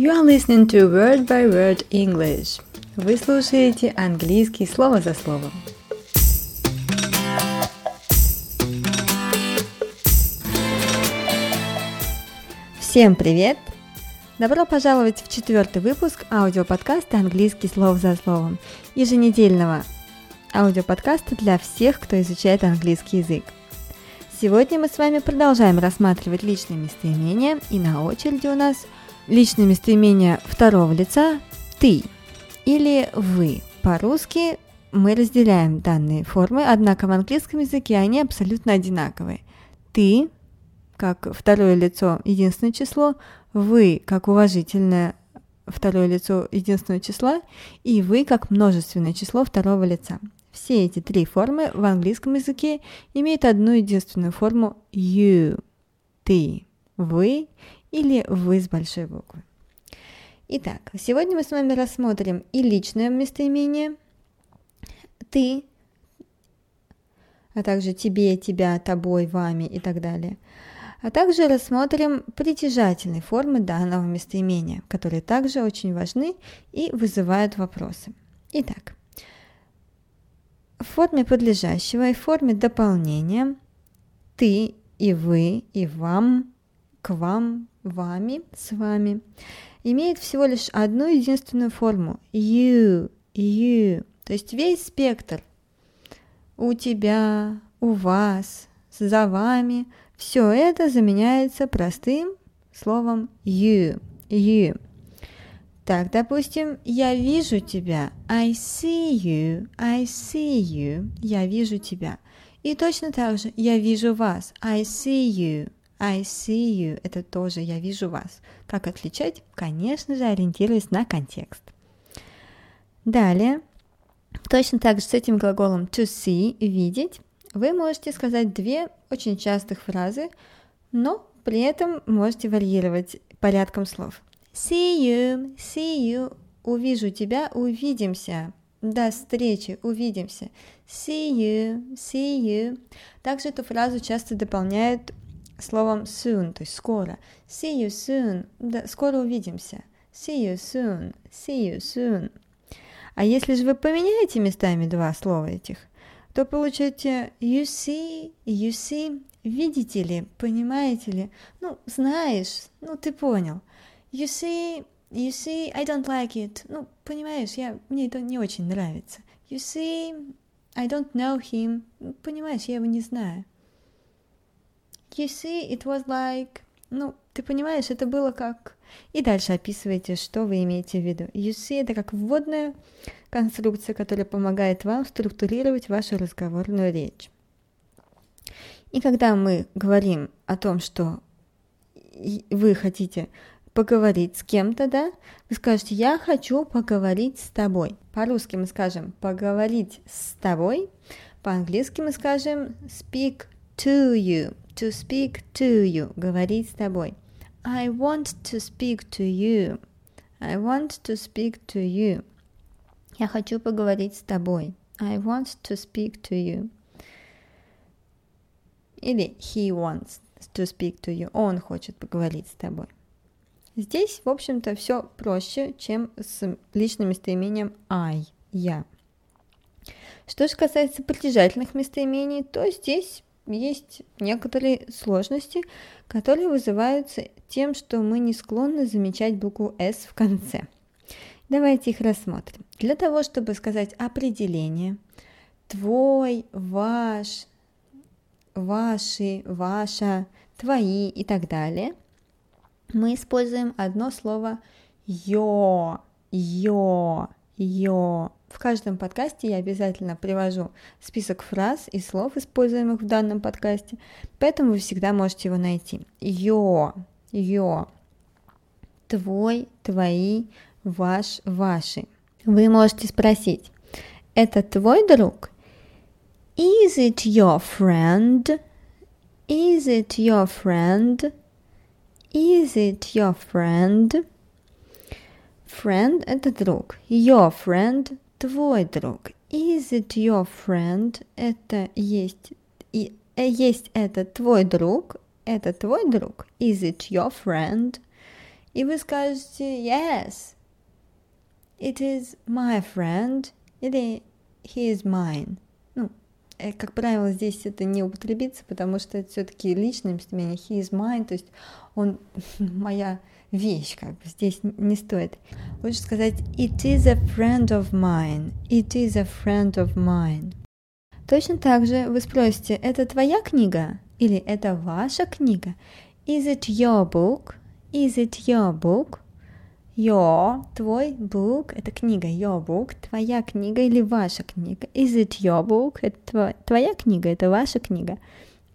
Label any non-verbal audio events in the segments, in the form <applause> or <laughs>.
You are listening to Word by Word English. Вы слушаете английский слово за словом. Всем привет! Добро пожаловать в четвертый выпуск аудиоподкаста «Английский слово за словом» еженедельного аудиоподкаста для всех, кто изучает английский язык. Сегодня мы с вами продолжаем рассматривать личные местоимения, и на очереди у нас личные местоимения второго лица «ты» или «вы». По-русски мы разделяем данные формы, однако в английском языке они абсолютно одинаковые. «Ты» как второе лицо единственное число, «вы» как уважительное второе лицо единственного числа и «вы» как множественное число второго лица. Все эти три формы в английском языке имеют одну единственную форму you, ты, вы или вы с большой буквы. Итак, сегодня мы с вами рассмотрим и личное местоимение ты, а также тебе, тебя, тобой, вами и так далее. А также рассмотрим притяжательные формы данного местоимения, которые также очень важны и вызывают вопросы. Итак, в форме подлежащего и в форме дополнения ты и вы, и вам, к вам, вами, с вами имеет всего лишь одну единственную форму you, you, то есть весь спектр у тебя, у вас, за вами, все это заменяется простым словом you, you. Так, допустим, я вижу тебя. I see you. I see you. Я вижу тебя. И точно так же я вижу вас. I see you. I see you. Это тоже я вижу вас. Как отличать? Конечно же, ориентируясь на контекст. Далее, точно так же с этим глаголом to see, видеть, вы можете сказать две очень частых фразы, но при этом можете варьировать порядком слов. See you, see you. Увижу тебя, увидимся. До встречи, увидимся. See you, see you. Также эту фразу часто дополняют словом soon, то есть скоро. See you soon. Да, скоро увидимся. See you soon, see you soon. А если же вы поменяете местами два слова этих, то получаете you see, you see, видите ли, понимаете ли, ну, знаешь, ну, ты понял. You see, you see, I don't like it. Ну, понимаешь, я, мне это не очень нравится. You see, I don't know him. Ну, понимаешь, я его не знаю. You see, it was like... Ну, ты понимаешь, это было как... И дальше описывайте, что вы имеете в виду. You see, это как вводная конструкция, которая помогает вам структурировать вашу разговорную речь. И когда мы говорим о том, что вы хотите поговорить с кем-то, да, вы скажете «я хочу поговорить с тобой». По-русски мы скажем «поговорить с тобой», по-английски мы скажем «speak to you», «to speak to you», «говорить с тобой». I want to speak to you. I want to speak to you. Я хочу поговорить с тобой. I want to speak to you. Или he wants to speak to you. Он хочет поговорить с тобой. Здесь, в общем-то, все проще, чем с личным местоимением I, я. Что же касается притяжательных местоимений, то здесь есть некоторые сложности, которые вызываются тем, что мы не склонны замечать букву S в конце. Давайте их рассмотрим. Для того, чтобы сказать определение, твой, ваш, ваши, ваша, твои и так далее – мы используем одно слово «ё», «ё», «ё». В каждом подкасте я обязательно привожу список фраз и слов, используемых в данном подкасте, поэтому вы всегда можете его найти. Ё, ё, твой, твои, ваш, ваши. Вы можете спросить, это твой друг? Is it your friend? Is it your friend? Is it your friend? Friend – это друг. Your friend – твой друг. Is it your friend? Это есть, и, есть это твой друг. Это твой друг. Is it your friend? И вы скажете yes, it is my friend или he is mine. Ну, э, как правило, здесь это не употребится, потому что это все-таки личное местоимение. He is mine, то есть он <laughs> моя вещь, как бы здесь не стоит. Лучше сказать it is a friend of mine. It is a friend of mine. Точно так же вы спросите, это твоя книга или это ваша книга? Is it your book? Is it your book? Your, твой book, это книга, your book, твоя книга или ваша книга. Is it your book? Это твоя книга, это ваша книга.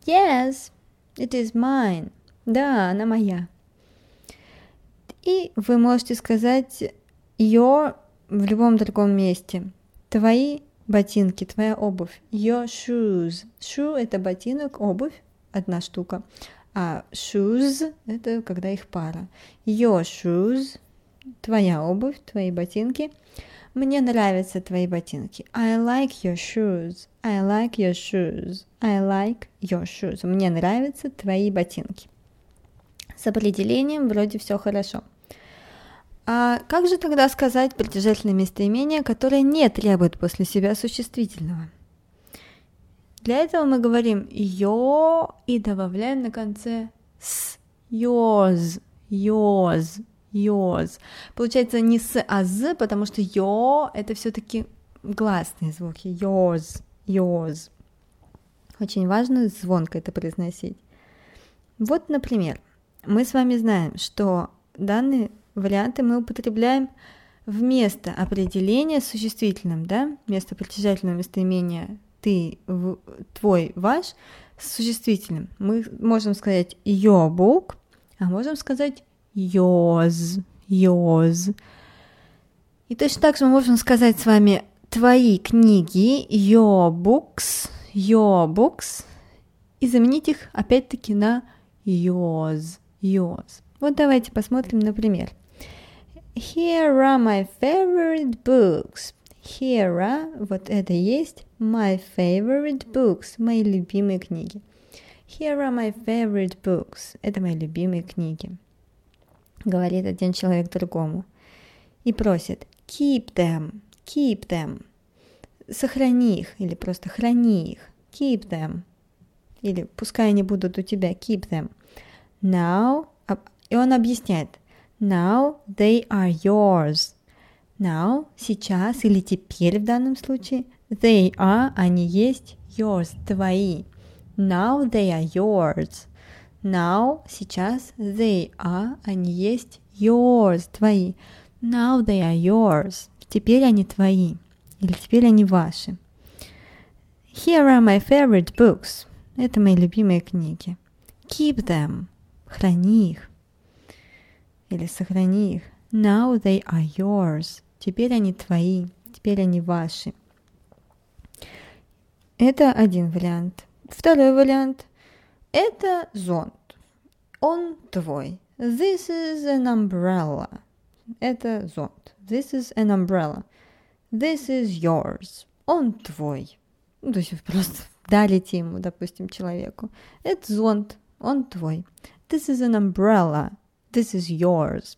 Yes, it is mine. Да, она моя. И вы можете сказать your в любом другом месте. Твои ботинки, твоя обувь. Your shoes. Shoe – это ботинок, обувь, одна штука. А shoes – это когда их пара. Your shoes – твоя обувь, твои ботинки. Мне нравятся твои ботинки. I like your shoes. I like your shoes. I like your shoes. Мне нравятся твои ботинки. С определением вроде все хорошо. А как же тогда сказать притяжательное местоимение, которое не требует после себя существительного? Для этого мы говорим «ё» и добавляем на конце «с». «Yours», «yours», «yours». Получается не «с», а «з», потому что «ё» — это все таки гласные звуки. «Yours», «yours». Очень важно звонко это произносить. Вот, например, мы с вами знаем, что данный варианты мы употребляем вместо определения существительным, да, вместо притяжательного местоимения ты, в, твой, ваш, с существительным. Мы можем сказать your book, а можем сказать yours, yours. И точно так же мы можем сказать с вами твои книги, your books, your books, и заменить их опять-таки на yours, yours. Вот давайте посмотрим на пример. Here are my favorite books. Here are, вот это есть, my favorite books, мои любимые книги. Here are my favorite books. Это мои любимые книги. Говорит один человек другому. И просит, keep them, keep them. Сохрани их, или просто храни их. Keep them. Или пускай они будут у тебя, keep them. Now, и он объясняет – Now they are yours. Now, сейчас или теперь в данном случае. They are, они есть, yours, твои. Now they are yours. Now, сейчас, they are, они есть, yours, твои. Now they are yours. Теперь они твои. Или теперь они ваши. Here are my favorite books. Это мои любимые книги. Keep them. Храни их или сохрани их. Now they are yours. Теперь они твои, теперь они ваши. Это один вариант. Второй вариант – это зонт. Он твой. This is an umbrella. Это зонт. This is an umbrella. This is yours. Он твой. Ну, то есть просто <laughs> дарите ему, допустим, человеку. Это зонт. Он твой. This is an umbrella. This is yours.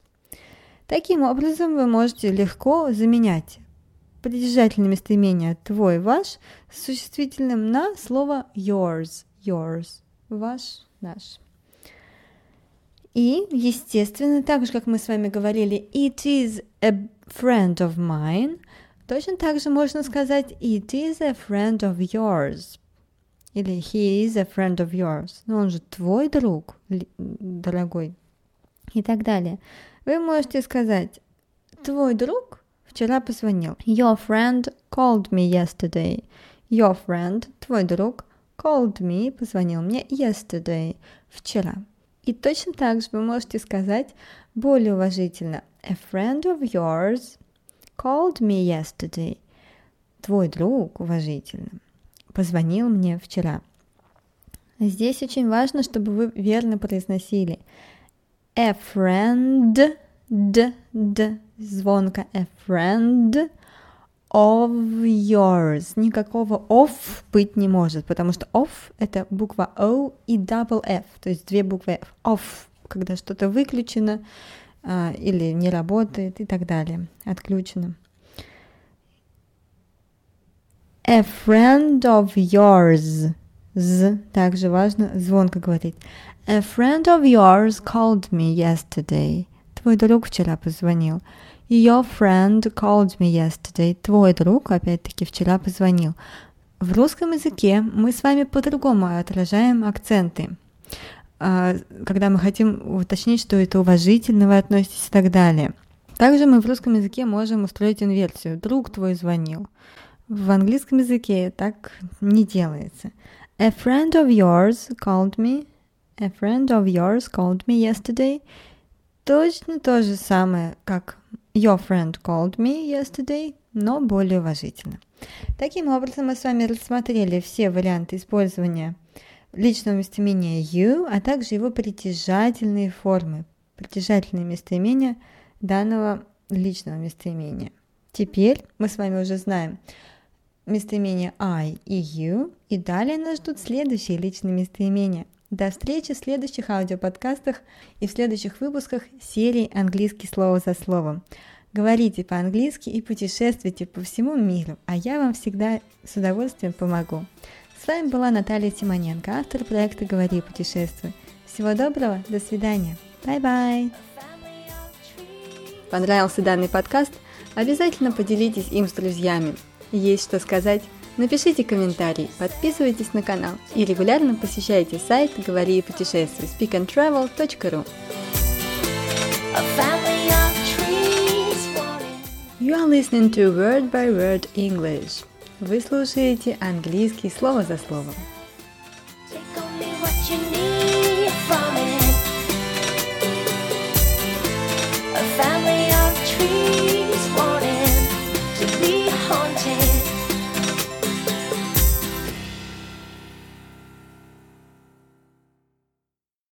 Таким образом, вы можете легко заменять притяжательное местоимение твой, ваш с существительным на слово yours, yours, ваш, наш. И, естественно, так же, как мы с вами говорили, it is a friend of mine, точно так же можно сказать it is a friend of yours. Или he is a friend of yours. Но он же твой друг, дорогой и так далее. Вы можете сказать, твой друг вчера позвонил. Your friend called me yesterday. Your friend, твой друг, called me, позвонил мне yesterday, вчера. И точно так же вы можете сказать более уважительно. A friend of yours called me yesterday. Твой друг, уважительно, позвонил мне вчера. Здесь очень важно, чтобы вы верно произносили a friend, д, д, звонко, a friend of yours. Никакого of быть не может, потому что of это буква O и double F, то есть две буквы F. Of, когда что-то выключено, а, или не работает и так далее, отключено. A friend of yours. З также важно звонко говорить. A friend of yours called me yesterday. Твой друг вчера позвонил. Your friend called me yesterday. Твой друг, опять-таки, вчера позвонил. В русском языке мы с вами по-другому отражаем акценты. А, когда мы хотим уточнить, что это уважительно вы относитесь и так далее. Также мы в русском языке можем устроить инверсию. Друг твой звонил. В английском языке так не делается. A friend of yours called me. A friend of yours called me yesterday. Точно то же самое, как Your friend called me yesterday, но более уважительно. Таким образом, мы с вами рассмотрели все варианты использования личного местоимения you, а также его притяжательные формы, притяжательные местоимения данного личного местоимения. Теперь мы с вами уже знаем местоимения I и you, и далее нас ждут следующие личные местоимения. До встречи в следующих аудиоподкастах и в следующих выпусках серии «Английский слово за словом». Говорите по-английски и путешествуйте по всему миру, а я вам всегда с удовольствием помогу. С вами была Наталья Тимоненко, автор проекта «Говори и путешествуй». Всего доброго, до свидания. Bye-bye. Понравился данный подкаст? Обязательно поделитесь им с друзьями. Есть что сказать? Напишите комментарий, подписывайтесь на канал и регулярно посещайте сайт «Говори и путешествуй» speakandtravel.ru You are listening to Word by Word English. Вы слушаете английский слово за словом.